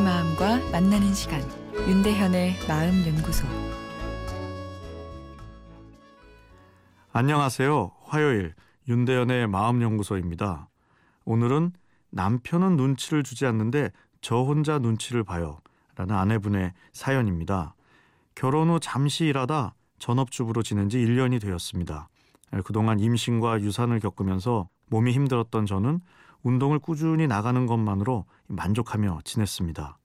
만나는 시간 윤대현의 마음 연구소 안녕하세요. 화요일 윤대현의 마음 연구소입니다. 오늘은 남편은 눈치를 주지 않는데 저 혼자 눈치를 봐요. 라는 아내분의 사연입니다. 결혼 후 잠시 일하다 전업주부로 지낸 지 1년이 되었습니다. 그동안 임신과 유산을 겪으면서 몸이 힘들었던 저는 운동을 꾸준히 나가는 것만으로 만족하며 지냈습니다.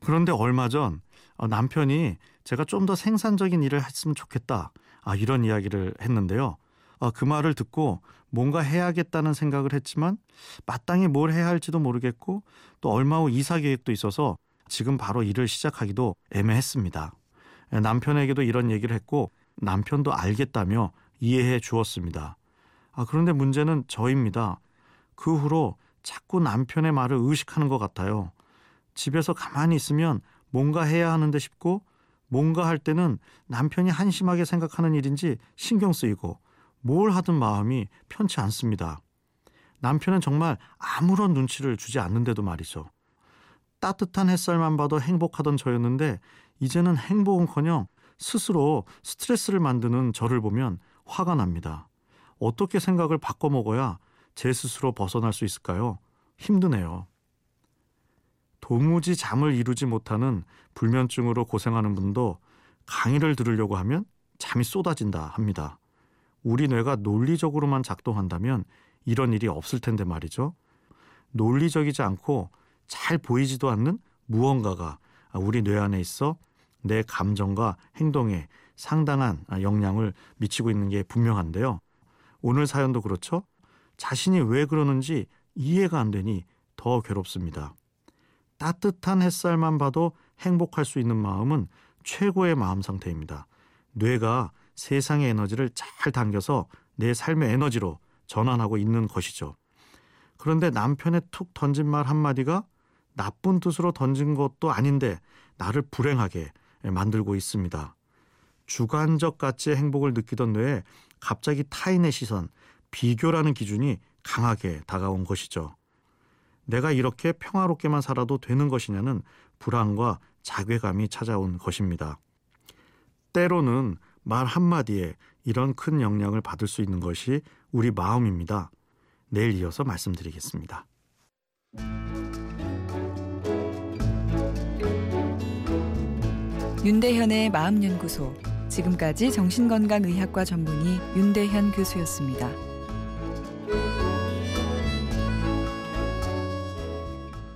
그런데 얼마 전 어, 남편이 제가 좀 더 생산적인 일을 했으면 좋겠다. 아, 이런 이야기를 했는데요. 어, 그 말을 듣고 뭔가 해야겠다는 생각을 했지만 마땅히 뭘 해야 할지도 모르겠고 또 얼마 후 이사 계획도 있어서 지금 바로 일을 시작하기도 애매했습니다. 남편에게도 이런 얘기를 했고 남편도 알겠다며 이해해 주었습니다. 아, 그런데 문제는 저입니다. 그 후로 자꾸 남편의 말을 의식하는 것 같아요. 집에서 가만히 있으면 뭔가 해야 하는데 싶고 뭔가 할 때는 남편이 한심하게 생각하는 일인지 신경 쓰이고 뭘 하든 마음이 편치 않습니다. 남편은 정말 아무런 눈치를 주지 않는데도 말이죠. 따뜻한 햇살만 봐도 행복하던 저였는데 이제는 행복은커녕 스스로 스트레스를 만드는 저를 보면 화가 납니다. 어떻게 생각을 바꿔 먹어야 제 스스로 벗어날 수 있을까요? 힘드네요. 도무지 잠을 이루지 못하는 불면증으로 고생하는 분도 강의를 들으려고 하면 잠이 쏟아진다 합니다. 우리 뇌가 논리적으로만 작동한다면 이런 일이 없을 텐데 말이죠. 논리적이지 않고 잘 보이지도 않는 무언가가 우리 뇌 안에 있어 내 감정과 행동에 상당한 영향을 미치고 있는 게 분명한데요. 오늘 사연도 그렇죠. 자신이 왜 그러는지 이해가 안 되니 더 괴롭습니다. 따뜻한 햇살만 봐도 행복할 수 있는 마음은 최고의 마음 상태입니다. 뇌가 세상의 에너지를 잘 당겨서 내 삶의 에너지로 전환하고 있는 것이죠. 그런데 남편의 툭 던진 말 한마디가 나쁜 뜻으로 던진 것도 아닌데 나를 불행하게 만들고 있습니다. 주관적 가치의 행복을 느끼던 뇌에 갑자기 타인의 시선, 비교라는 기준이 강하게 다가온 것이죠. 내가 이렇게 평화롭게만 살아도 되는 것이냐는 불안과 자괴감이 찾아온 것입니다. 때로는 말 한마디에 이런 큰 영향을 받을 수 있는 것이 우리 마음입니다. 내일 이어서 말씀드리겠습니다. 윤대현의 마음연구소 지금까지 정신건강의학과 전문의 윤대현 교수였습니다.